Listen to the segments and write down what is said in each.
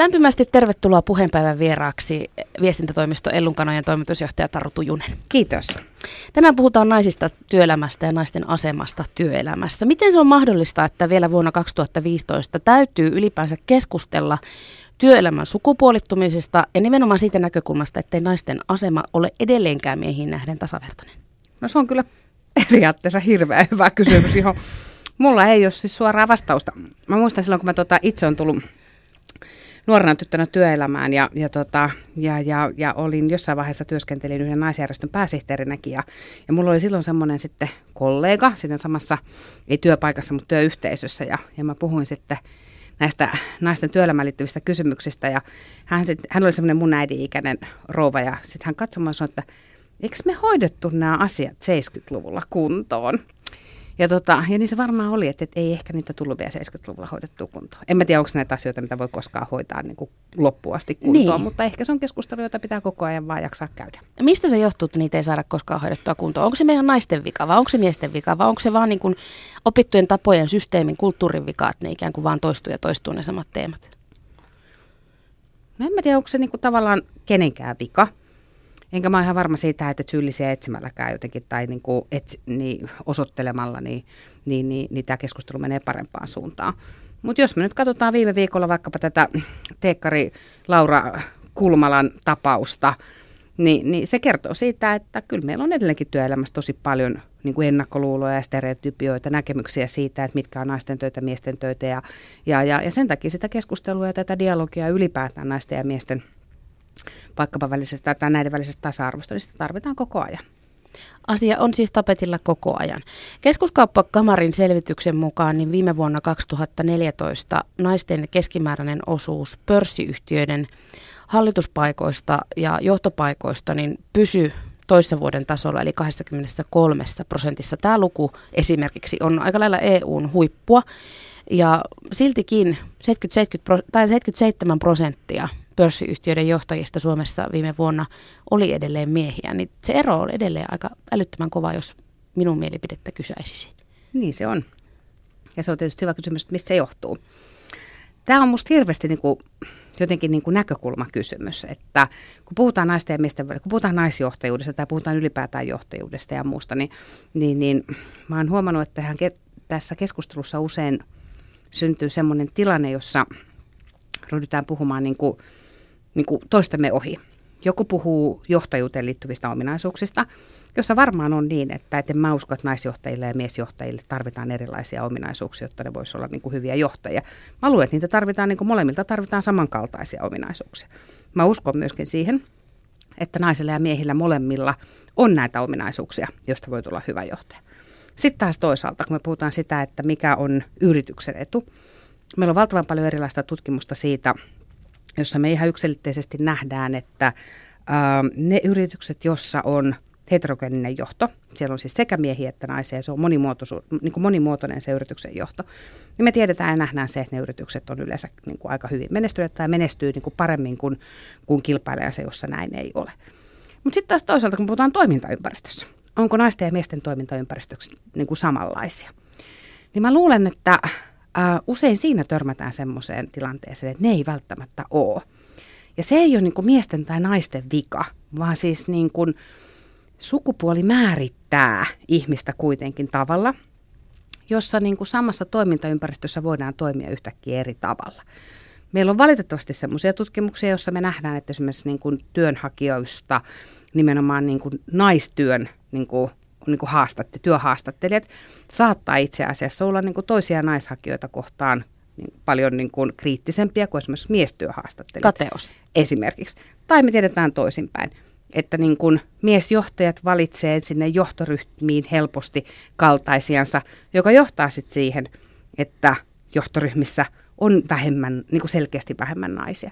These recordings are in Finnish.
Lämpimästi tervetuloa puheenpäivän vieraaksi viestintätoimisto Ellunkanojen toimitusjohtaja Taru Tujunen. Kiitos. Tänään puhutaan naisista työelämästä ja naisten asemasta työelämässä. Miten se on mahdollista, että vielä vuonna 2015 täytyy ylipäänsä keskustella työelämän sukupuolittumisesta ja nimenomaan siitä näkökulmasta, ettei naisten asema ole edelleenkään miehiin nähden tasavertainen? No se on kyllä periaatteessa hirveän hyvä kysymys, johon mulla ei ole siis suoraa vastausta. Mä muistan silloin, kun mä tota itse on tullut nuorena tyttönä työelämään ja, ja, tota, ja, ja, ja olin jossain vaiheessa työskentelin yhden naisjärjestön pääsihteerinäkin ja, ja mulla oli silloin semmoinen sitten kollega siinä samassa, ei työpaikassa, mutta työyhteisössä ja, ja mä puhuin sitten näistä naisten työelämään liittyvistä kysymyksistä ja hän, sit, hän oli semmoinen mun äidin-ikäinen rouva ja sitten hän katsoi ja sanoi, että eikö me hoidettu nämä asiat 70-luvulla kuntoon? Ja, tota, ja niin se varmaan oli, että, että ei ehkä niitä tullut vielä 70-luvulla hoidettua kuntoon. En mä tiedä, onko näitä asioita, mitä voi koskaan hoitaa niin kuin loppuun asti kuntoon, niin. mutta ehkä se on keskustelu, jota pitää koko ajan vaan jaksaa käydä. Mistä se johtuu, että niitä ei saada koskaan hoidettua kuntoon? Onko se meidän naisten vika vai onko se miesten vika vai onko se vaan niin kuin opittujen tapojen, systeemin, kulttuurin vika, että ne ikään kuin vaan toistuu ja toistuu ne samat teemat? No en mä tiedä, onko se niin kuin tavallaan kenenkään vika. Enkä mä ole ihan varma siitä, että syyllisiä etsimälläkään jotenkin tai niin kuin et, niin osoittelemalla, niin, niin, niin, niin tämä keskustelu menee parempaan suuntaan. Mutta jos me nyt katsotaan viime viikolla vaikkapa tätä teekkari Laura Kulmalan tapausta, niin, niin se kertoo siitä, että kyllä meillä on edelleenkin työelämässä tosi paljon niin kuin ennakkoluuloja ja stereotypioita, näkemyksiä siitä, että mitkä on naisten töitä, miesten töitä. Ja, ja, ja, ja sen takia sitä keskustelua ja tätä dialogia ylipäätään naisten ja miesten vaikkapa välisestä tai näiden välisestä tasa-arvosta, niin sitä tarvitaan koko ajan. Asia on siis tapetilla koko ajan. Keskuskauppakamarin selvityksen mukaan niin viime vuonna 2014 naisten keskimääräinen osuus pörssiyhtiöiden hallituspaikoista ja johtopaikoista niin pysy toissa vuoden tasolla, eli 23 prosentissa. Tämä luku esimerkiksi on aika lailla EUn huippua, ja siltikin 70, tai 77 prosenttia pörssiyhtiöiden johtajista Suomessa viime vuonna oli edelleen miehiä, niin se ero on edelleen aika älyttömän kova, jos minun mielipidettä kysäisisi. Niin se on. Ja se on tietysti hyvä kysymys, että mistä se johtuu. Tämä on minusta hirveästi niin kuin, jotenkin niin kuin näkökulmakysymys, että kun puhutaan naisten ja miesten välillä, kun puhutaan naisjohtajuudesta tai puhutaan ylipäätään johtajuudesta ja muusta, niin, niin, niin mä oon huomannut, että tässä keskustelussa usein syntyy sellainen tilanne, jossa ryhdytään puhumaan niin kuin niin kuin toistemme ohi. Joku puhuu johtajuuteen liittyvistä ominaisuuksista, jossa varmaan on niin, että, en mä usko, että naisjohtajille ja miesjohtajille tarvitaan erilaisia ominaisuuksia, jotta ne voisivat olla niin kuin hyviä johtajia. Mä luulen, että niitä tarvitaan, niin kuin molemmilta tarvitaan samankaltaisia ominaisuuksia. Mä uskon myöskin siihen, että naisilla ja miehillä molemmilla on näitä ominaisuuksia, joista voi tulla hyvä johtaja. Sitten taas toisaalta, kun me puhutaan sitä, että mikä on yrityksen etu, meillä on valtavan paljon erilaista tutkimusta siitä, jossa me ihan yksilitteisesti nähdään, että ne yritykset, jossa on heterogeeninen johto, siellä on siis sekä miehiä että naisia, se on niin kuin monimuotoinen se yrityksen johto, niin me tiedetään ja nähdään se, että ne yritykset on yleensä niin kuin aika hyvin menestyneet tai menestyy niin kuin paremmin kuin, kuin kilpailijansa, jossa näin ei ole. Mutta sitten taas toisaalta, kun puhutaan toimintaympäristössä, onko naisten ja miesten toimintaympäristöksi niin kuin samanlaisia? Niin mä luulen, että ää, usein siinä törmätään semmoiseen tilanteeseen, että ne ei välttämättä ole. Ja se ei ole niin kuin miesten tai naisten vika, vaan siis niin kuin sukupuoli määrittää ihmistä kuitenkin tavalla, jossa niin kuin samassa toimintaympäristössä voidaan toimia yhtäkkiä eri tavalla. Meillä on valitettavasti sellaisia tutkimuksia, joissa me nähdään, että esimerkiksi niin kuin työnhakijoista nimenomaan niin kuin naistyön niin kuin niin kuin haastatte, työhaastattelijat saattaa itse asiassa olla niin kuin toisia naishakijoita kohtaan niin paljon niin kuin kriittisempiä kuin esimerkiksi miestyöhaastattelijat. Kateus. Esimerkiksi. Tai me tiedetään toisinpäin, että niin kuin miesjohtajat valitsee sinne johtoryhmiin helposti kaltaisiansa, joka johtaa sitten siihen, että johtoryhmissä on vähemmän, niin kuin selkeästi vähemmän naisia.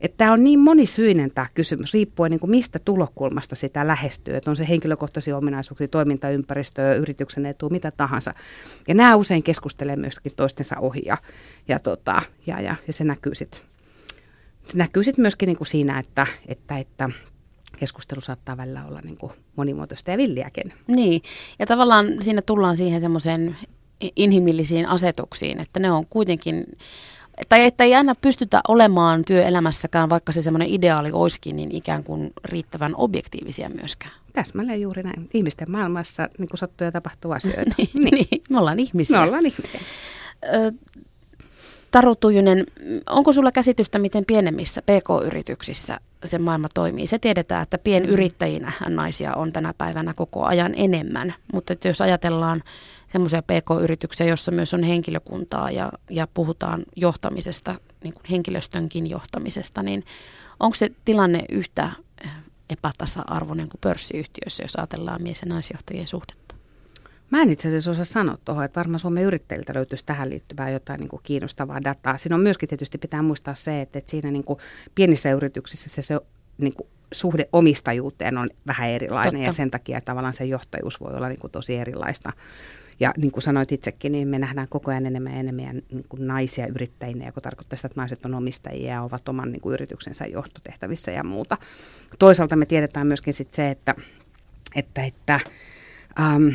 Että tämä on niin monisyinen tämä kysymys, riippuen niin kuin mistä tulokulmasta sitä lähestyy. Että on se henkilökohtaisia ominaisuuksia, toimintaympäristöä, yrityksen etu, mitä tahansa. Ja nämä usein keskustelee myöskin toistensa ohi ja, ja, tota, ja, ja, ja se näkyy sitten se näkyy sit myöskin niin kuin siinä, että, että, että keskustelu saattaa välillä olla niin kuin monimuotoista ja villiäkin. Niin, ja tavallaan siinä tullaan siihen semmoiseen inhimillisiin asetuksiin, että ne on kuitenkin tai että ei aina pystytä olemaan työelämässäkään, vaikka se semmoinen ideaali olisikin, niin ikään kuin riittävän objektiivisia myöskään. Täsmälleen juuri näin. Ihmisten maailmassa niin kuin sattuu ja tapahtuu asioita. niin, niin. niin, me ollaan ihmisiä. Me ollaan ihmisiä. Ö, Taru Tujunen, onko sulla käsitystä, miten pienemmissä PK-yrityksissä se maailma toimii? Se tiedetään, että pienyrittäjinä naisia on tänä päivänä koko ajan enemmän, mutta jos ajatellaan semmoisia PK-yrityksiä, joissa myös on henkilökuntaa ja, ja puhutaan johtamisesta, niin kuin henkilöstönkin johtamisesta, niin onko se tilanne yhtä epätasa-arvoinen kuin pörssiyhtiöissä, jos ajatellaan mies- ja naisjohtajien suhdetta? Mä en itse asiassa osaa sanoa tuohon, että varmaan Suomen yrittäjiltä löytyisi tähän liittyvää jotain niin kuin kiinnostavaa dataa. Siinä on myöskin tietysti pitää muistaa se, että, että siinä niin kuin pienissä yrityksissä se, se niin kuin suhde omistajuuteen on vähän erilainen Totta. ja sen takia tavallaan se johtajuus voi olla niin kuin tosi erilaista. Ja niin kuin sanoit itsekin, niin me nähdään koko ajan enemmän ja enemmän niin kuin naisia yrittäjinä, joka tarkoittaa sitä, että naiset on omistajia ja ovat oman niin kuin yrityksensä johtotehtävissä ja muuta. Toisaalta me tiedetään myöskin sit se, että, että, että ähm,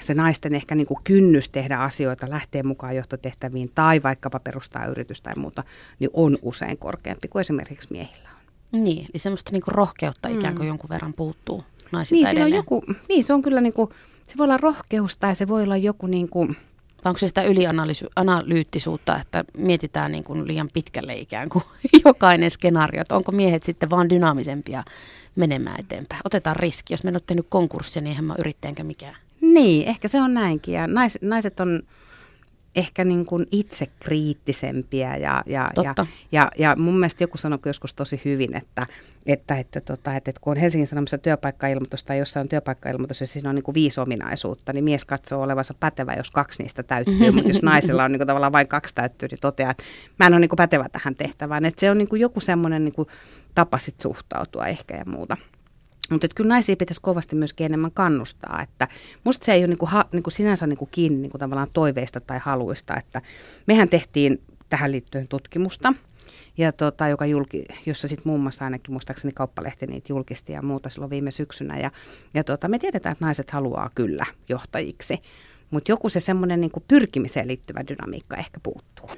se naisten ehkä niin kuin kynnys tehdä asioita, lähteä mukaan johtotehtäviin tai vaikkapa perustaa yritys tai muuta, niin on usein korkeampi kuin esimerkiksi miehillä on. Niin, eli semmoista niin kuin rohkeutta mm. ikään kuin jonkun verran puuttuu naisilta niin, on joku, niin, se on kyllä niin kuin, se voi olla rohkeus tai se voi olla joku niin kuin... Vai onko se sitä ylianalyyttisuutta, että mietitään niin kuin liian pitkälle ikään kuin jokainen skenaario, että onko miehet sitten vaan dynaamisempia menemään eteenpäin. Otetaan riski, jos me en ole tehnyt konkurssia, niin eihän mä yrittäjänkö mikään. Niin, ehkä se on näinkin. Ja nais, naiset on ehkä niin kuin itse kriittisempiä ja, ja, ja, ja, ja mun mielestä joku sanoi joskus tosi hyvin, että, että, että, tota, että, että kun on Helsingin Sanomissa työpaikkailmoitus tai jossain on työpaikkailmoitus ja siinä on niin kuin viisi ominaisuutta, niin mies katsoo olevansa pätevä, jos kaksi niistä täyttyy, mutta jos naisella on niin kuin tavallaan vain kaksi täyttyy, niin toteaa, että mä en ole niin kuin pätevä tähän tehtävään. Että se on niin kuin joku semmoinen niin kuin tapa sit suhtautua ehkä ja muuta. Mutta kyllä naisia pitäisi kovasti myöskin enemmän kannustaa. Että musta se ei ole niinku ha, niinku sinänsä niinku kiinni niinku tavallaan toiveista tai haluista. Että mehän tehtiin tähän liittyen tutkimusta, ja tota, joka julki, jossa sitten muun muassa ainakin muistaakseni kauppalehti niitä julkisti ja muuta silloin viime syksynä. Ja, ja tota, me tiedetään, että naiset haluaa kyllä johtajiksi. Mutta joku se semmoinen niin pyrkimiseen liittyvä dynamiikka ehkä puuttuu.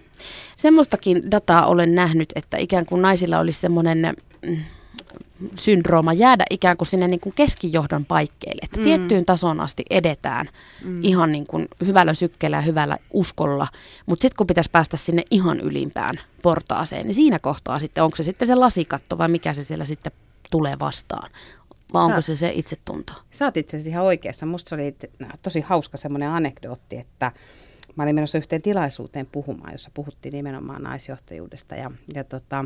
Semmoistakin dataa olen nähnyt, että ikään kuin naisilla olisi semmoinen mm, syndrooma jäädä ikään kuin sinne niin kuin keskijohdon paikkeille. Että mm. tiettyyn tason asti edetään mm. ihan niin kuin hyvällä sykkeellä ja hyvällä uskolla, mutta sitten kun pitäisi päästä sinne ihan ylimpään portaaseen, niin siinä kohtaa sitten, onko se sitten se lasikatto vai mikä se siellä sitten tulee vastaan? Vai onko se se itsetunto? Sä oot itse asiassa ihan oikeassa. Musta se oli tosi hauska semmoinen anekdootti, että mä olin menossa yhteen tilaisuuteen puhumaan, jossa puhuttiin nimenomaan naisjohtajuudesta ja, ja, tota,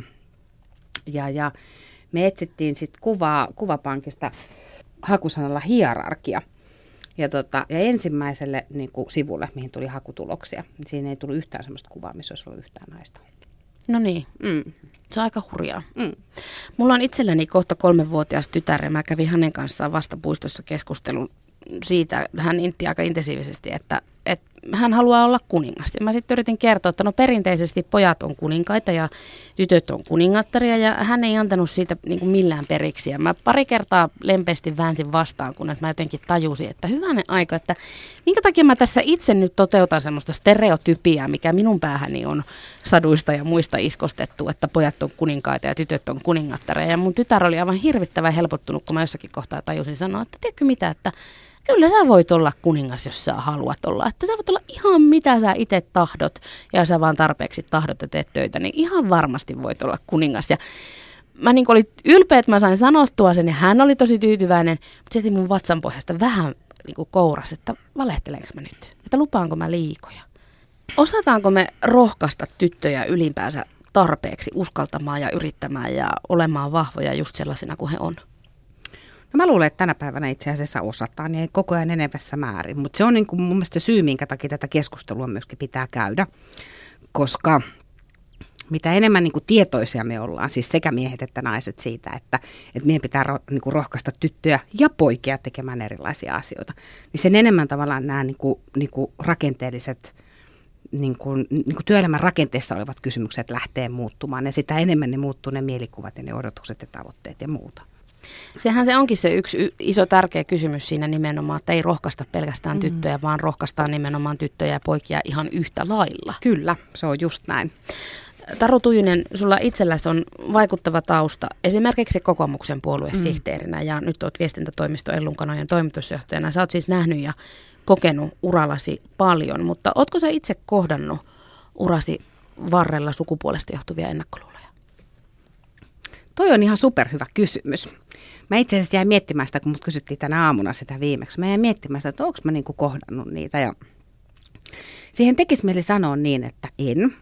ja, ja me etsittiin sitten kuvaa kuvapankista hakusanalla hierarkia. Ja, tota, ja ensimmäiselle niin kuin sivulle, mihin tuli hakutuloksia, niin siinä ei tullut yhtään sellaista kuvaa, missä olisi ollut yhtään naista. No niin, mm. se on aika hurjaa. Mm. Mulla on itselläni kohta kolmenvuotias tytär ja mä kävin hänen kanssaan vasta puistossa keskustelun siitä, hän intti aika intensiivisesti, että, että hän haluaa olla kuningas. Ja mä sitten yritin kertoa, että no perinteisesti pojat on kuninkaita ja tytöt on kuningattaria ja hän ei antanut siitä niin kuin millään periksi. Ja mä pari kertaa lempeästi väänsin vastaan, kun mä jotenkin tajusin, että hyvänen aika, että minkä takia mä tässä itse nyt toteutan semmoista stereotypiaa, mikä minun päähäni on saduista ja muista iskostettu, että pojat on kuninkaita ja tytöt on kuningattaria. Ja mun tytär oli aivan hirvittävän helpottunut, kun mä jossakin kohtaa tajusin sanoa, että tiedätkö mitä, että kyllä sä voit olla kuningas, jos sä haluat olla. Että sä voit olla ihan mitä sä itse tahdot ja sä vaan tarpeeksi tahdot ja teet töitä, niin ihan varmasti voit olla kuningas. Ja mä niin olin ylpeä, että mä sain sanottua sen ja hän oli tosi tyytyväinen, mutta sieltä mun vatsan pohjasta vähän niin kuin kouras, että valehtelenko mä nyt, että lupaanko mä liikoja. Osataanko me rohkaista tyttöjä ylipäänsä tarpeeksi uskaltamaan ja yrittämään ja olemaan vahvoja just sellaisina kuin he on? No mä luulen, että tänä päivänä itse asiassa osataan ja koko ajan enenevässä määrin. Mutta se on niin kuin mun mielestä syy, minkä takia tätä keskustelua myöskin pitää käydä. Koska mitä enemmän niin kuin tietoisia me ollaan, siis sekä miehet että naiset siitä, että, että meidän pitää ro, niin kuin rohkaista tyttöjä ja poikia tekemään erilaisia asioita, niin sen enemmän tavallaan nämä niin kuin, niin kuin rakenteelliset niin kuin, niin kuin työelämän rakenteessa olevat kysymykset lähtee muuttumaan ja sitä enemmän ne muuttuu ne mielikuvat ja ne odotukset ja tavoitteet ja muuta. Sehän se onkin se yksi iso tärkeä kysymys siinä nimenomaan, että ei rohkaista pelkästään mm. tyttöjä, vaan rohkaistaan nimenomaan tyttöjä ja poikia ihan yhtä lailla. Kyllä, se on just näin. Taru Tujunen, sulla itselläsi on vaikuttava tausta esimerkiksi kokoomuksen puoluesihteerinä mm. ja nyt olet viestintätoimisto Ellunkanojen toimitusjohtajana. Sä oot siis nähnyt ja kokenut urallasi paljon, mutta ootko sä itse kohdannut urasi varrella sukupuolesta johtuvia ennakkoluuloja? Toi on ihan superhyvä kysymys. Mä itse asiassa jäin miettimään sitä, kun mut kysyttiin tänä aamuna sitä viimeksi. Mä jäin miettimään sitä, että onko mä niinku kohdannut niitä. Ja siihen tekisi mieli sanoa niin, että en.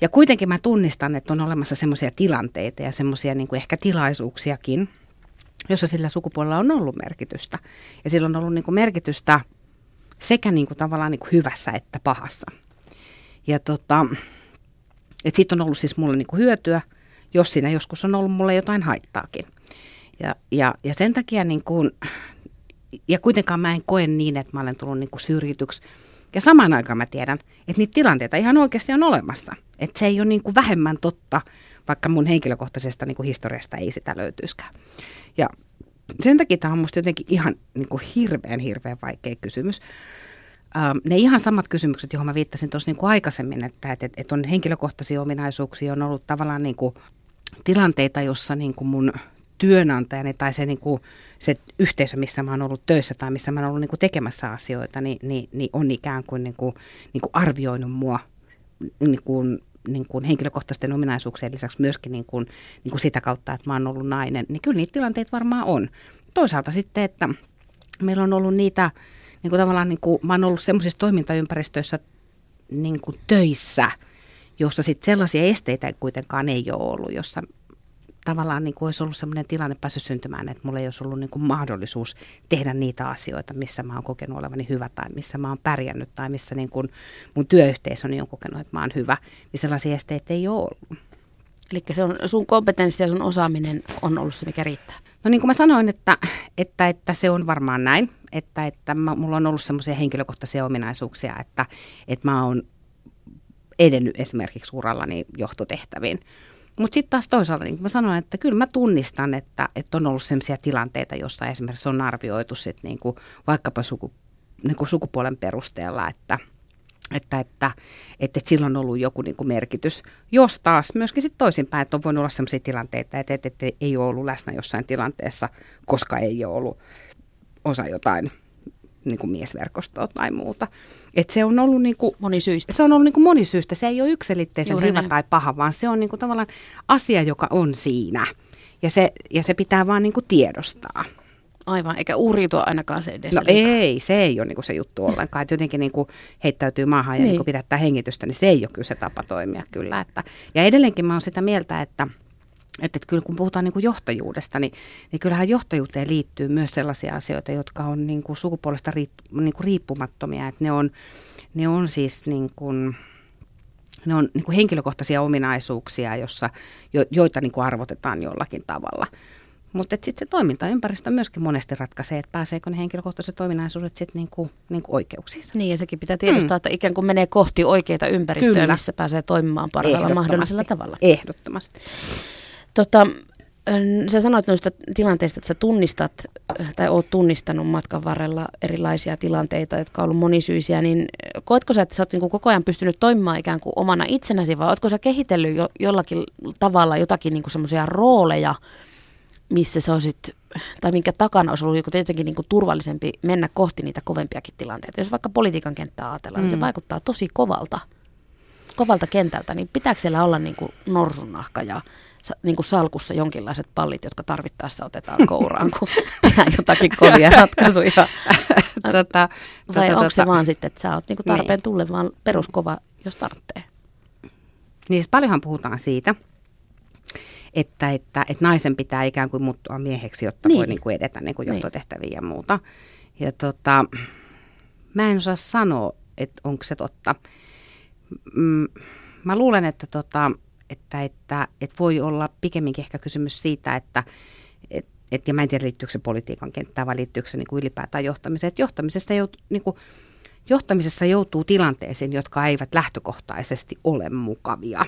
Ja kuitenkin mä tunnistan, että on olemassa semmoisia tilanteita ja semmoisia niin ehkä tilaisuuksiakin, jossa sillä sukupuolella on ollut merkitystä. Ja sillä on ollut niin kuin merkitystä sekä niin kuin tavallaan niin kuin hyvässä että pahassa. Ja tota, että siitä on ollut siis mulle niin kuin hyötyä, jos siinä joskus on ollut mulle jotain haittaakin. Ja, ja, ja sen takia niin kuin, ja kuitenkaan mä en koe niin, että mä olen tullut niin kuin syrjityksi. Ja samaan aikaan mä tiedän, että niitä tilanteita ihan oikeasti on olemassa. Että se ei ole niin kuin vähemmän totta, vaikka mun henkilökohtaisesta niin kuin historiasta ei sitä löytyiskään. Ja sen takia tämä on musta jotenkin ihan niin kuin hirveän, hirveän vaikea kysymys. Ähm, ne ihan samat kysymykset, joihin mä viittasin tuossa niin aikaisemmin, että, että, että on henkilökohtaisia ominaisuuksia, on ollut tavallaan niin kuin tilanteita, jossa niin kuin mun työnantajani tai se, niin kuin, se yhteisö, missä mä oon ollut töissä tai missä mä oon ollut niin kuin tekemässä asioita, niin, niin, niin on ikään kuin, niin kuin, niin kuin arvioinut mua niin kuin, niin kuin henkilökohtaisten ominaisuuksien lisäksi myöskin niin kuin, niin kuin sitä kautta, että mä oon ollut nainen, niin kyllä niitä tilanteita varmaan on. Toisaalta sitten, että meillä on ollut niitä, niin kuin tavallaan niin kuin, mä oon ollut semmoisissa toimintaympäristöissä niin kuin töissä, jossa sitten sellaisia esteitä kuitenkaan ei ole ollut, jossa tavallaan niin kuin olisi ollut sellainen tilanne päässyt syntymään, että mulla ei olisi ollut niin kuin mahdollisuus tehdä niitä asioita, missä mä oon kokenut olevani hyvä tai missä mä oon pärjännyt tai missä niin kuin mun työyhteisöni on kokenut, että mä oon hyvä, niin sellaisia esteitä ei ole ollut. Eli se on, sun kompetenssi ja sun osaaminen on ollut se, mikä riittää. No niin kuin mä sanoin, että, että, että se on varmaan näin, että, että mä, mulla on ollut semmoisia henkilökohtaisia ominaisuuksia, että, että mä oon edennyt esimerkiksi urallani johtotehtäviin. Mutta sitten taas toisaalta, niin kuin mä sanoin, että kyllä mä tunnistan, että, että on ollut sellaisia tilanteita, joissa esimerkiksi on arvioitu sit niin kuin vaikkapa suku, niin kuin sukupuolen perusteella, että, että, että, että, että sillä on ollut joku niin kuin merkitys. Jos taas myöskin sitten toisinpäin, että on voinut olla sellaisia tilanteita, että, että, että ei ole ollut läsnä jossain tilanteessa, koska ei ole ollut osa jotain niin kuin miesverkostoa tai muuta. Et se on ollut niin kuin, monisyistä. Se on ollut niin kuin monisyistä. Se ei ole yksilitteisen Juuri hyvä ne. tai paha, vaan se on niin kuin tavallaan asia, joka on siinä. Ja se, ja se pitää vaan niin kuin tiedostaa. Aivan, eikä uhriutua ainakaan se edes. No liikaa. ei, se ei ole niin kuin se juttu ollenkaan. Että jotenkin niin kuin heittäytyy maahan ja niin. Niin kuin pidättää hengitystä, niin se ei ole kyllä se tapa toimia kyllä. Että, ja edelleenkin mä oon sitä mieltä, että – että, että kyllä kun puhutaan niin kuin johtajuudesta, niin, niin kyllähän johtajuuteen liittyy myös sellaisia asioita, jotka on niin kuin sukupuolesta riip, niin kuin riippumattomia. Että ne, on, ne on siis niin kuin, ne on niin kuin henkilökohtaisia ominaisuuksia, jossa, jo, joita niin kuin arvotetaan jollakin tavalla. Mutta sitten se toimintaympäristö myöskin monesti ratkaisee, että pääseekö ne henkilökohtaiset ominaisuudet sitten niinku, niinku oikeuksiinsa. Niin ja sekin pitää tiedostaa, mm. että ikään kuin menee kohti oikeita ympäristöä, Kyllä. missä pääsee toimimaan parhaalla mahdollisella tavalla. Ehdottomasti. Tota, sä sanoit noista tilanteista, että sä tunnistat tai oot tunnistanut matkan varrella erilaisia tilanteita, jotka on ollut monisyisiä, niin koetko sä, että sä oot niin koko ajan pystynyt toimimaan ikään kuin omana itsenäsi vai ootko sä kehitellyt jo, jollakin tavalla jotakin niin semmoisia rooleja, missä sä olisit, tai minkä takana olisi ollut joku tietenkin niin kuin turvallisempi mennä kohti niitä kovempiakin tilanteita. Jos vaikka politiikan kenttää ajatellaan, mm. niin se mm. vaikuttaa tosi kovalta, kovalta kentältä, niin pitääkö siellä olla niin kuin norsunnahka ja niin kuin salkussa jonkinlaiset pallit, jotka tarvittaessa otetaan kouraan, kun tehdään jotakin kovia ratkaisuja. tota, Vai tota, onko tota, se vaan sitten, että sä oot niin kuin tarpeen niin. tulle vaan peruskova, jos tarvitsee? Niin siis paljonhan puhutaan siitä, että, että, että naisen pitää ikään kuin muuttua mieheksi, jotta niin. voi niin kuin edetä niin kuin niin. johtotehtäviä ja muuta. Ja tota, mä en osaa sanoa, että onko se totta. Mm, mä luulen, että tota, että, että, että voi olla pikemminkin ehkä kysymys siitä, että et, et, ja mä en tiedä liittyykö se politiikan kenttään vai liittyykö se niin kuin ylipäätään johtamiseen, että johtamisessa, jout, niin kuin, johtamisessa joutuu tilanteisiin, jotka eivät lähtökohtaisesti ole mukavia,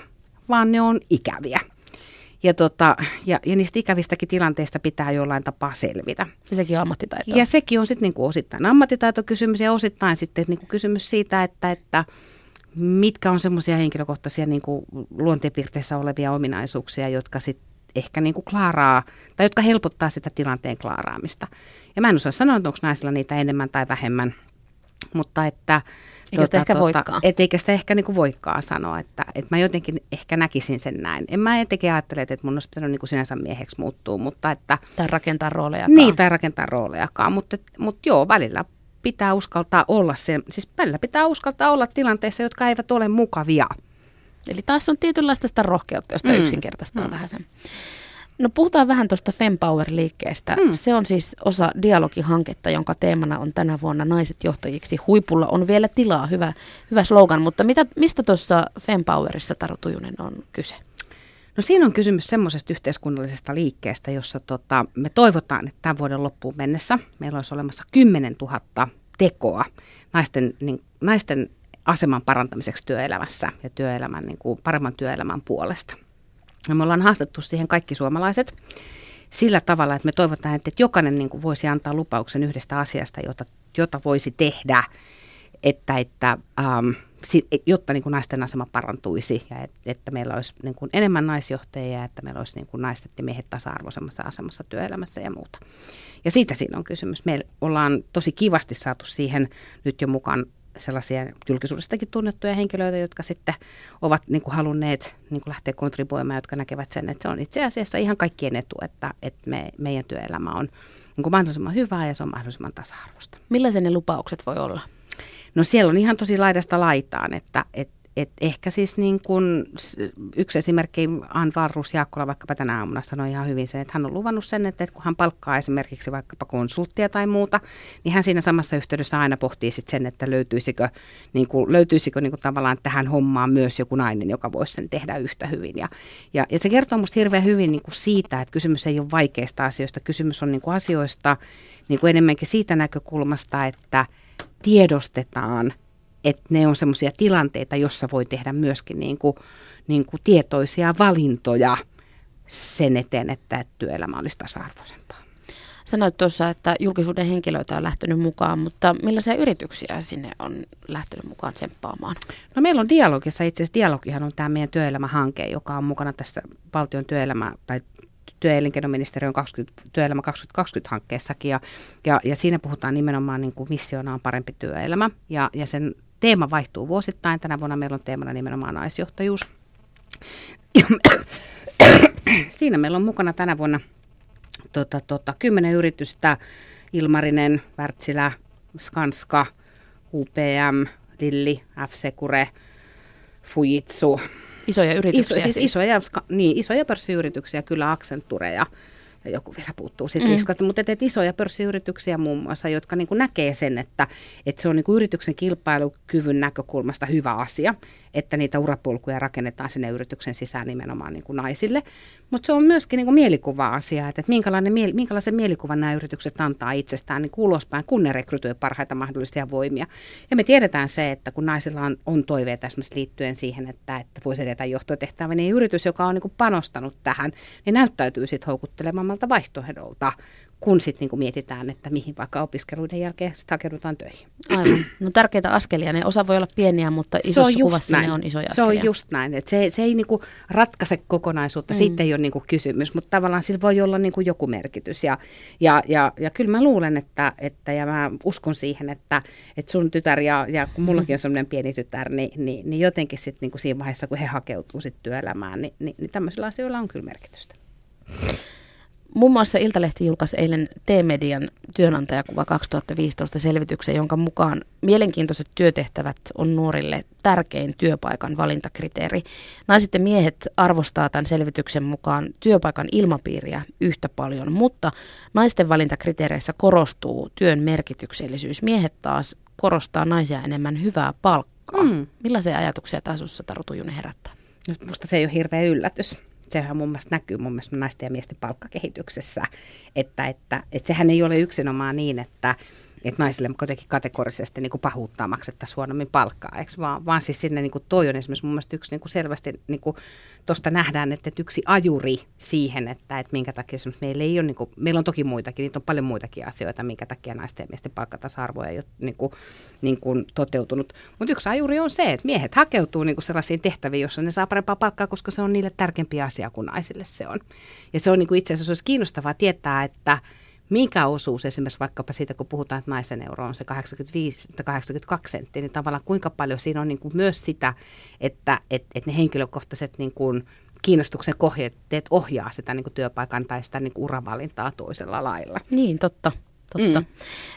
vaan ne on ikäviä. Ja, tota, ja, ja niistä ikävistäkin tilanteista pitää jollain tapaa selvitä. Ja sekin on ammattitaito. Ja sekin on sitten niinku osittain ammattitaitokysymys ja osittain sitten niinku kysymys siitä, että, että mitkä on semmoisia henkilökohtaisia niin kuin luonteenpiirteissä olevia ominaisuuksia, jotka sitten ehkä niin kuin klaaraa, tai jotka helpottaa sitä tilanteen klaaraamista. Ja mä en osaa sanoa, onko naisilla niitä enemmän tai vähemmän, mutta että... Eikä sitä ehkä tuota, voikaan. Et eikä sitä ehkä niin kuin voikaan sanoa, että, että mä jotenkin ehkä näkisin sen näin. En mä etenkin ajattele, että mun olisi pitänyt niin kuin sinänsä mieheksi muuttua, mutta että... Tai rakentaa roolejakaan. Niin, tai rakentaa roolejakaan, mutta, mutta joo, välillä pitää uskaltaa olla se, siis välillä pitää uskaltaa olla tilanteissa, jotka eivät ole mukavia. Eli taas on tietynlaista sitä rohkeutta, josta mm. yksinkertaistaa mm. vähän sen. No puhutaan vähän tuosta Fempower-liikkeestä. Mm. Se on siis osa dialogihanketta, jonka teemana on tänä vuonna naiset johtajiksi. Huipulla on vielä tilaa, hyvä, hyvä slogan. Mutta mitä, mistä tuossa Fempowerissa, Taru Tujunen, on kyse? No siinä on kysymys semmoisesta yhteiskunnallisesta liikkeestä, jossa tota, me toivotaan, että tämän vuoden loppuun mennessä meillä olisi olemassa 10 000 tekoa naisten, niin, naisten aseman parantamiseksi työelämässä ja työelämän, niin kuin paremman työelämän puolesta. Ja me ollaan haastettu siihen kaikki suomalaiset sillä tavalla, että me toivotaan, että jokainen niin kuin voisi antaa lupauksen yhdestä asiasta, jota, jota voisi tehdä, että, että ähm, jotta niin kuin naisten asema parantuisi ja et, että meillä olisi niin kuin enemmän naisjohtajia ja että meillä olisi niin kuin naiset ja miehet tasa-arvoisemmassa asemassa työelämässä ja muuta. Ja siitä siinä on kysymys. Me ollaan tosi kivasti saatu siihen nyt jo mukaan sellaisia julkisuudestakin tunnettuja henkilöitä, jotka sitten ovat niin kuin halunneet niin kuin lähteä kontribuoimaan, jotka näkevät sen, että se on itse asiassa ihan kaikkien etu, että, että me, meidän työelämä on niin kuin mahdollisimman hyvää ja se on mahdollisimman tasa-arvoista. Millaisia ne lupaukset voi olla? No siellä on ihan tosi laidasta laitaan, että, että et ehkä siis niin kun, yksi esimerkki, Ann Varrus Jaakkola vaikkapa tänä aamuna sanoi ihan hyvin sen, että hän on luvannut sen, että kun hän palkkaa esimerkiksi vaikkapa konsulttia tai muuta, niin hän siinä samassa yhteydessä aina pohtii sit sen, että löytyisikö, niin kuin, löytyisikö niin kuin tavallaan tähän hommaan myös joku nainen, joka voisi sen tehdä yhtä hyvin. Ja, ja, ja se kertoo minusta hirveän hyvin niin siitä, että kysymys ei ole vaikeista asioista, kysymys on niin asioista niin enemmänkin siitä näkökulmasta, että tiedostetaan – että ne on semmoisia tilanteita, jossa voi tehdä myöskin niin kuin, niin kuin tietoisia valintoja sen eteen, että työelämä olisi tasa-arvoisempaa. Sanoit tuossa, että julkisuuden henkilöitä on lähtenyt mukaan, mutta millaisia yrityksiä sinne on lähtenyt mukaan tsemppaamaan? No meillä on Dialogissa, itse asiassa Dialogihan on tämä meidän työelämähanke, joka on mukana tässä valtion työelämä- tai työelinkeinoministeriön 20, työelämä 2020-hankkeessakin ja, ja, ja siinä puhutaan nimenomaan niin kuin missiona on parempi työelämä ja, ja sen teema vaihtuu vuosittain. Tänä vuonna meillä on teemana nimenomaan naisjohtajuus. Siinä meillä on mukana tänä vuonna tota, tota, kymmenen yritystä, Ilmarinen, Wärtsilä, Skanska, UPM, Lilli, F-Secure, Fujitsu. Isoja yrityksiä. Iso, siis, siis. Isoja, niin, isoja pörssiyrityksiä, kyllä Accentureja, ja joku vielä puuttuu siitä mm. riskalta, mutta et isoja pörssiyrityksiä muun muassa, jotka niin kuin näkee sen, että, että se on niin kuin yrityksen kilpailukyvyn näkökulmasta hyvä asia, että niitä urapolkuja rakennetaan sinne yrityksen sisään nimenomaan niin kuin naisille. Mutta se on myöskin niin kuin mielikuva-asia, että, että minkälainen, minkälaisen mielikuvan nämä yritykset antaa itsestään niin ulospäin, kun ne rekrytoi parhaita mahdollisia voimia. Ja me tiedetään se, että kun naisilla on, on toiveita esimerkiksi liittyen siihen, että, että voisi edetä johtotehtävä, niin yritys, joka on niin kuin panostanut tähän, niin näyttäytyy sitten houkuttelemammalta vaihtoehdolta kun sitten niin mietitään, että mihin vaikka opiskeluiden jälkeen sitten hakeudutaan töihin. Aivan. No tärkeitä askelia. Ne osa voi olla pieniä, mutta isossa kuvassa näin. ne on isoja askelia. Se on just näin. Että se, se ei niin kuin ratkaise kokonaisuutta, mm. siitä ei ole niin kuin kysymys, mutta tavallaan sillä voi olla niin kuin joku merkitys. Ja, ja, ja, ja kyllä mä luulen, että, että ja mä uskon siihen, että, että sun tytär ja, ja kun mullakin on sellainen pieni tytär, niin, niin, niin jotenkin sitten niin kuin siinä vaiheessa, kun he hakeutuu sitten työelämään, niin, niin, niin tämmöisillä asioilla on kyllä merkitystä. Muun muassa Iltalehti julkaisi eilen T-median työnantajakuva 2015 selvityksen, jonka mukaan mielenkiintoiset työtehtävät on nuorille tärkein työpaikan valintakriteeri. Naiset ja miehet arvostaa tämän selvityksen mukaan työpaikan ilmapiiriä yhtä paljon, mutta naisten valintakriteereissä korostuu työn merkityksellisyys. Miehet taas korostaa naisia enemmän hyvää palkkaa. Mm. Millaisia ajatuksia taas sinussa Taru Tujunen herättää? Musta se ei ole hirveä yllätys sehän mun mielestä näkyy mun mielestä naisten ja miesten palkkakehityksessä, että, että, että sehän ei ole yksinomaan niin, että, että naisille jotenkin kategorisesti niin kuin pahuuttaa maksettaisiin huonommin palkkaa, eikö vaan, vaan siis sinne niin kuin toi on esimerkiksi mun mielestä yksi niin kuin selvästi, niin kuin tuosta nähdään, että, että yksi ajuri siihen, että, että minkä takia meillä ei ole, niin kuin, meillä on toki muitakin, niitä on paljon muitakin asioita, minkä takia naisten ja miesten palkkatasa-arvo ei ole niin kuin, niin kuin toteutunut. Mutta yksi ajuri on se, että miehet hakeutuu niin kuin sellaisiin tehtäviin, joissa ne saa parempaa palkkaa, koska se on niille tärkeämpi asia kuin naisille se on. Ja se on niin kuin itse asiassa olisi kiinnostavaa tietää, että mikä osuus esimerkiksi vaikkapa siitä, kun puhutaan, että naisen euro on se 85 82 senttiä, niin tavallaan kuinka paljon siinä on niin kuin myös sitä, että et, et ne henkilökohtaiset niin kuin kiinnostuksen kohjetteet ohjaa sitä niin kuin työpaikan tai sitä niin kuin uravalintaa toisella lailla. Niin, totta. Totta. Mm.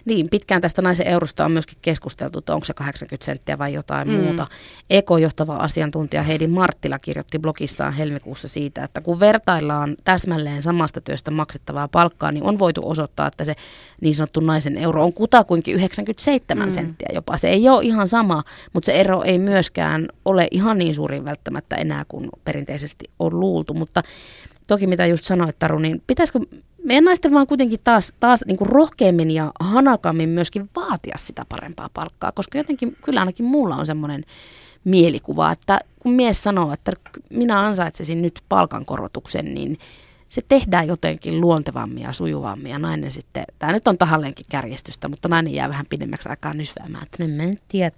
Niin, pitkään tästä naisen eurosta on myöskin keskusteltu, että onko se 80 senttiä vai jotain mm. muuta. Eko-johtava asiantuntija Heidi Marttila kirjoitti blogissaan helmikuussa siitä, että kun vertaillaan täsmälleen samasta työstä maksettavaa palkkaa, niin on voitu osoittaa, että se niin sanottu naisen euro on kutakuinkin 97 mm. senttiä jopa. Se ei ole ihan sama, mutta se ero ei myöskään ole ihan niin suuri välttämättä enää kuin perinteisesti on luultu. Mutta toki mitä just sanoit Taru, niin pitäisikö meidän naisten vaan kuitenkin taas, taas niin kuin rohkeammin ja hanakammin myöskin vaatia sitä parempaa palkkaa, koska jotenkin kyllä ainakin mulla on semmoinen mielikuva, että kun mies sanoo, että minä ansaitsisin nyt palkankorotuksen, niin se tehdään jotenkin luontevammin ja sujuvammin ja nainen sitten, tämä nyt on tahalleenkin kärjestystä, mutta nainen jää vähän pidemmäksi aikaa nysväämään, että en mä tiedä,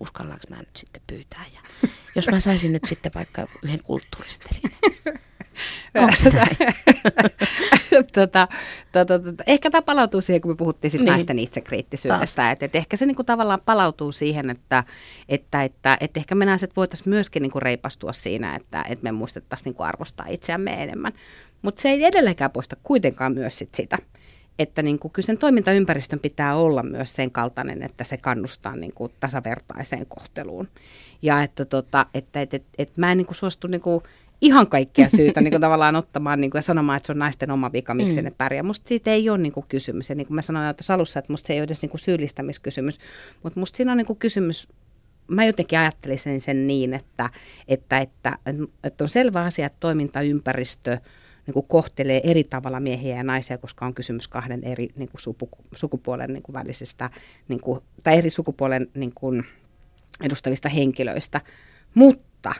uskallanko mä nyt sitten pyytää ja jos mä saisin nyt sitten vaikka yhden kulttuuristelin. Onko se tota, tota, tota, ehkä tämä palautuu siihen, kun me puhuttiin sit niin. naisten itsekriittisyydestä. Että et ehkä se niinku tavallaan palautuu siihen, että, että, että, että ehkä me naiset voitaisiin myöskin niinku reipastua siinä, että, että me muistettaisiin niinku arvostaa itseämme enemmän. Mutta se ei edelleenkään poista kuitenkaan myös sit sitä, että niin kuin, kyllä sen toimintaympäristön pitää olla myös sen kaltainen, että se kannustaa niin kuin, tasavertaiseen kohteluun. Ja että, tota, että et, et, et mä en niin kuin, suostu niin kuin, ihan kaikkia syytä niin kuin tavallaan ottamaan niin kuin, ja sanomaan, että se on naisten oma vika, miksi mm. ne pärjää. Musta siitä ei ole niin kuin, kysymys. Ja niin kuin mä sanoin että alussa, että musta se ei ole edes niin kuin, syyllistämiskysymys, mutta musta siinä on niin kuin, kysymys mä jotenkin ajattelisin sen niin, että, että, että, että on selvä asia, että toimintaympäristö niin kuin kohtelee eri tavalla miehiä ja naisia, koska on kysymys kahden eri niin kuin supu, sukupuolen niin kuin välisistä, niin kuin, tai eri sukupuolen niin kuin edustavista henkilöistä. Mutta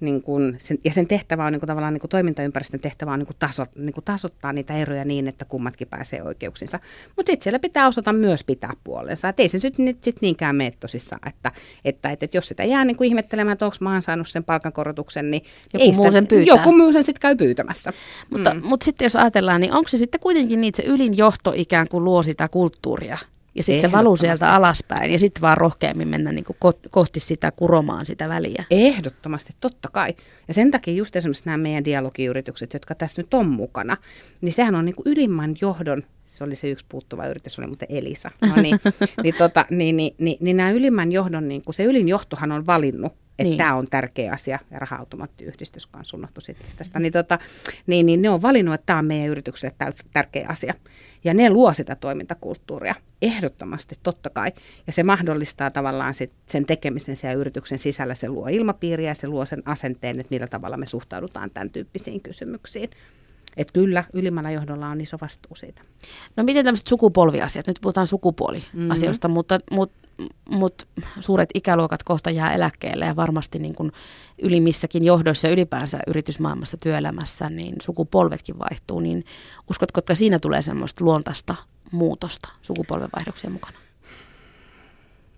niin kun sen, ja sen tehtävä on niin kun tavallaan niin kun toimintaympäristön tehtävä on niin kun taso, niin kun tasoittaa niitä eroja niin, että kummatkin pääsee oikeuksinsa. Mutta sitten siellä pitää osata myös pitää puolensa. Et ei se nyt, nyt sit niinkään mene tosissaan, että, että, että, että jos sitä jää niin ihmettelemään, että onko mä saanut sen palkankorotuksen, niin joku ei muu sen pyytää. Joku muu sen sitten käy pyytämässä. Mutta, mm. mutta sitten jos ajatellaan, niin onko se sitten kuitenkin niitä se ylin johto ikään kuin luo sitä kulttuuria? Ja sitten se valuu sieltä alaspäin ja sitten vaan rohkeammin mennä niin kuin kohti sitä kuromaan sitä väliä. Ehdottomasti, totta kai. Ja sen takia just esimerkiksi nämä meidän dialogiyritykset, jotka tässä nyt on mukana, niin sehän on niin kuin ylimmän johdon se oli se yksi puuttuva yritys, oli muuten Elisa. No niin, niin, tota, niin, niin, niin, niin nämä ylimmän johdon, niin kuin se ylin johtohan on valinnut, että niin. tämä on tärkeä asia, ja raha-automaattiyhdistys kanssa unohtu sitten tästä, niin, tota, niin, niin ne on valinnut, että tämä on meidän yritykselle tärkeä asia. Ja ne luo sitä toimintakulttuuria, ehdottomasti, totta kai. Ja se mahdollistaa tavallaan sit sen tekemisen siellä yrityksen sisällä. Se luo ilmapiiriä ja se luo sen asenteen, että millä tavalla me suhtaudutaan tämän tyyppisiin kysymyksiin. Että kyllä, ylimmällä johdolla on iso vastuu siitä. No miten tämmöiset sukupolviasiat? Nyt puhutaan sukupuoliasioista, mm-hmm. mutta, mutta, mutta suuret ikäluokat kohta jää eläkkeelle ja varmasti niin kuin ylimissäkin johdoissa ylipäänsä yritysmaailmassa, työelämässä, niin sukupolvetkin vaihtuu. Niin uskotko, että siinä tulee semmoista luontaista muutosta sukupolvenvaihdoksen mukana?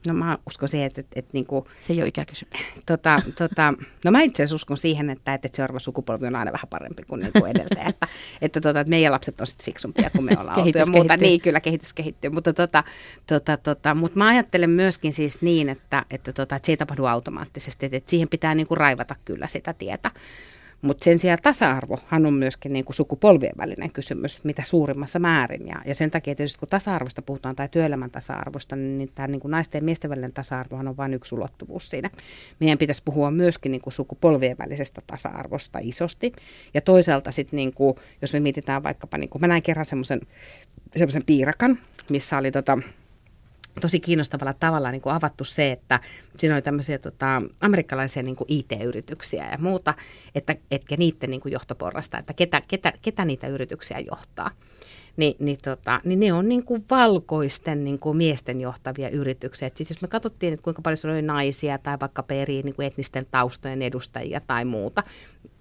No mä uskon siihen, että, että, että niin kuin, Se ei ole ikäkysymys. Tota, tota, no mä itse asiassa uskon siihen, että, että seuraava sukupolvi on aina vähän parempi kuin, niin kuin edeltäjä. että, että, tota, että meidän lapset on sitten fiksumpia kuin me ollaan oltu ja muuta. Niin, kyllä kehitys kehittyy. Mutta, tota, tota, tota, mutta mä ajattelen myöskin siis niin, että, että, tota, että se ei tapahdu automaattisesti. Että, että siihen pitää niin kuin raivata kyllä sitä tietä. Mutta sen sijaan tasa-arvohan on myöskin niin kuin sukupolvien välinen kysymys, mitä suurimmassa määrin. Ja, ja sen takia tietysti kun tasa-arvosta puhutaan tai työelämän tasa-arvosta, niin, niin tämä niin naisten ja miesten välinen tasa-arvohan on vain yksi ulottuvuus siinä. Meidän pitäisi puhua myöskin niin kuin sukupolvien välisestä tasa-arvosta isosti. Ja toisaalta sitten, niin kuin, jos me mietitään vaikkapa, niin kuin mä näin kerran semmoisen piirakan, missä oli tota, tosi kiinnostavalla tavalla niin kuin avattu se, että siinä oli tämmöisiä tota, amerikkalaisia niin kuin IT-yrityksiä ja muuta, että etkä niiden niin kuin johtoporrasta, että ketä, ketä, ketä niitä yrityksiä johtaa. niin, niin, tota, niin ne on niin kuin valkoisten niin kuin miesten johtavia yrityksiä. Siis jos me katsottiin, että kuinka paljon se oli naisia tai vaikka perii niin kuin etnisten taustojen edustajia tai muuta,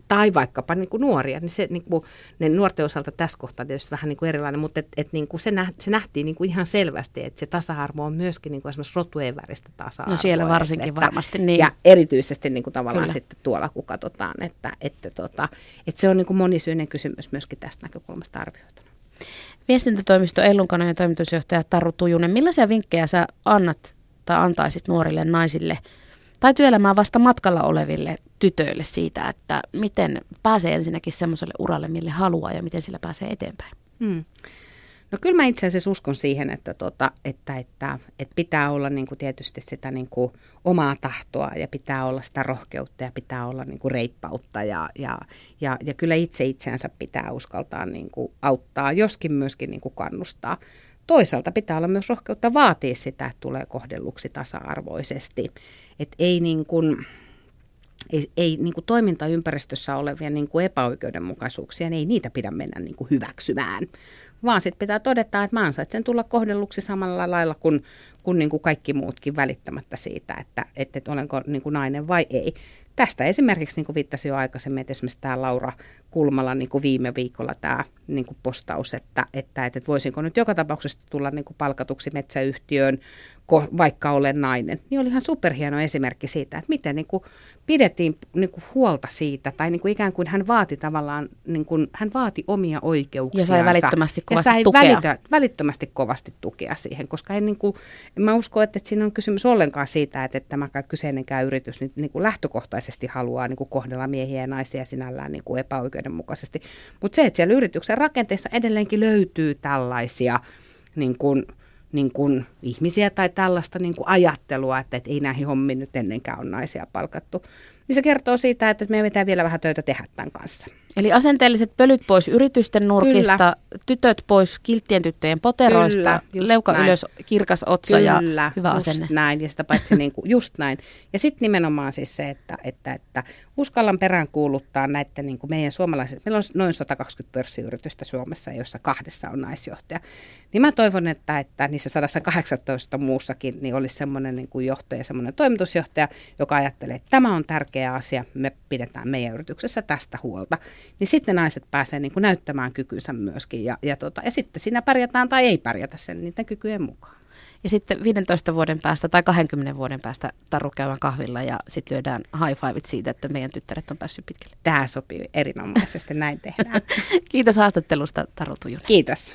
tai vaikkapa niin kuin nuoria, niin se niin kuin, ne nuorten osalta tässä kohtaa tietysti vähän niin kuin erilainen, mutta et, et niin kuin se, nä, se nähtiin niin kuin ihan selvästi, että se tasa-arvo on myöskin niin kuin esimerkiksi rotujen väristä tasa-arvoa. No siellä varsinkin että, varmasti niin. Ja erityisesti niin kuin tavallaan Kyllä. sitten tuolla, kun katsotaan, että, että, tota, että se on niin kuin monisyinen kysymys myöskin tästä näkökulmasta arvioituna. Viestintätoimisto Ellunkanojen toimitusjohtaja Taru Tujunen, millaisia vinkkejä sä annat tai antaisit nuorille naisille tai työelämään vasta matkalla oleville tytöille siitä, että miten pääsee ensinnäkin semmoiselle uralle, mille haluaa ja miten sillä pääsee eteenpäin? Hmm. No kyllä mä itse asiassa uskon siihen, että, tota, että, että, että pitää olla niin kuin tietysti sitä niin kuin omaa tahtoa ja pitää olla sitä rohkeutta ja pitää olla niin kuin reippautta ja, ja, ja, ja kyllä itse itseänsä pitää uskaltaa niin kuin auttaa, joskin myöskin niin kuin kannustaa. Toisaalta pitää olla myös rohkeutta vaatia sitä, että tulee kohdelluksi tasa-arvoisesti. Että ei niin kuin, ei, ei niin kuin toimintaympäristössä olevia niin kuin epäoikeudenmukaisuuksia, niin ei niitä pidä mennä niin kuin hyväksymään. Vaan sitten pitää todeta, että mä ansaitsen tulla kohdelluksi samalla lailla kuin, kuin, niin kuin kaikki muutkin välittämättä siitä, että, että, että olenko niin kuin nainen vai ei. Tästä esimerkiksi, niin kuin viittasin jo aikaisemmin, että esimerkiksi tämä Laura Kulmala niin kuin viime viikolla tämä niin kuin postaus, että, että, että, että voisinko nyt joka tapauksessa tulla niin kuin palkatuksi metsäyhtiöön, vaikka olen nainen, niin oli ihan superhieno esimerkki siitä, että miten niin kuin pidettiin niin kuin huolta siitä, tai niin kuin ikään kuin hän vaati tavallaan, niin kuin, hän vaati omia oikeuksia. Ja sai välittömästi kovasti ja sai tukea. Välitö, välittömästi kovasti tukea siihen, koska en, niin kuin, en mä usko, että, että siinä on kysymys ollenkaan siitä, että, että tämä kyseinenkään yritys niin, niin kuin lähtökohtaisesti haluaa niin kuin kohdella miehiä ja naisia sinällään niin kuin epäoikeudenmukaisesti. Mutta se, että siellä yrityksen rakenteessa edelleenkin löytyy tällaisia niin kuin, niin kuin ihmisiä tai tällaista niin kuin ajattelua, että, että ei näihin hommiin nyt ennenkään ole naisia palkattu niin se kertoo siitä, että meidän pitää vielä vähän töitä tehdä tämän kanssa. Eli asenteelliset pölyt pois yritysten nurkista, Kyllä. tytöt pois kilttien tyttöjen poteroista, Kyllä, leuka näin. ylös, kirkas otsa Kyllä, ja hyvä just asenne. näin, ja sitä paitsi niin kuin, just näin. Ja sitten nimenomaan siis se, että, että, että uskallan perään kuuluttaa näiden niin kuin meidän suomalaiset, meillä on noin 120 pörssiyritystä Suomessa, joissa kahdessa on naisjohtaja. Niin mä toivon, että, että niissä 118 muussakin niin olisi semmoinen niin kuin johtaja, semmoinen toimitusjohtaja, joka ajattelee, että tämä on tärkeä asia, me pidetään meidän yrityksessä tästä huolta. Niin sitten naiset pääsee niin kuin näyttämään kykynsä myöskin ja, ja, tota, ja sitten siinä pärjätään tai ei pärjätä sen niiden kykyjen mukaan. Ja sitten 15 vuoden päästä tai 20 vuoden päästä Taru käydään kahvilla ja sitten lyödään high fiveit siitä, että meidän tyttäret on päässyt pitkälle. Tämä sopii erinomaisesti, näin tehdään. Kiitos haastattelusta Taru Tujunen. Kiitos.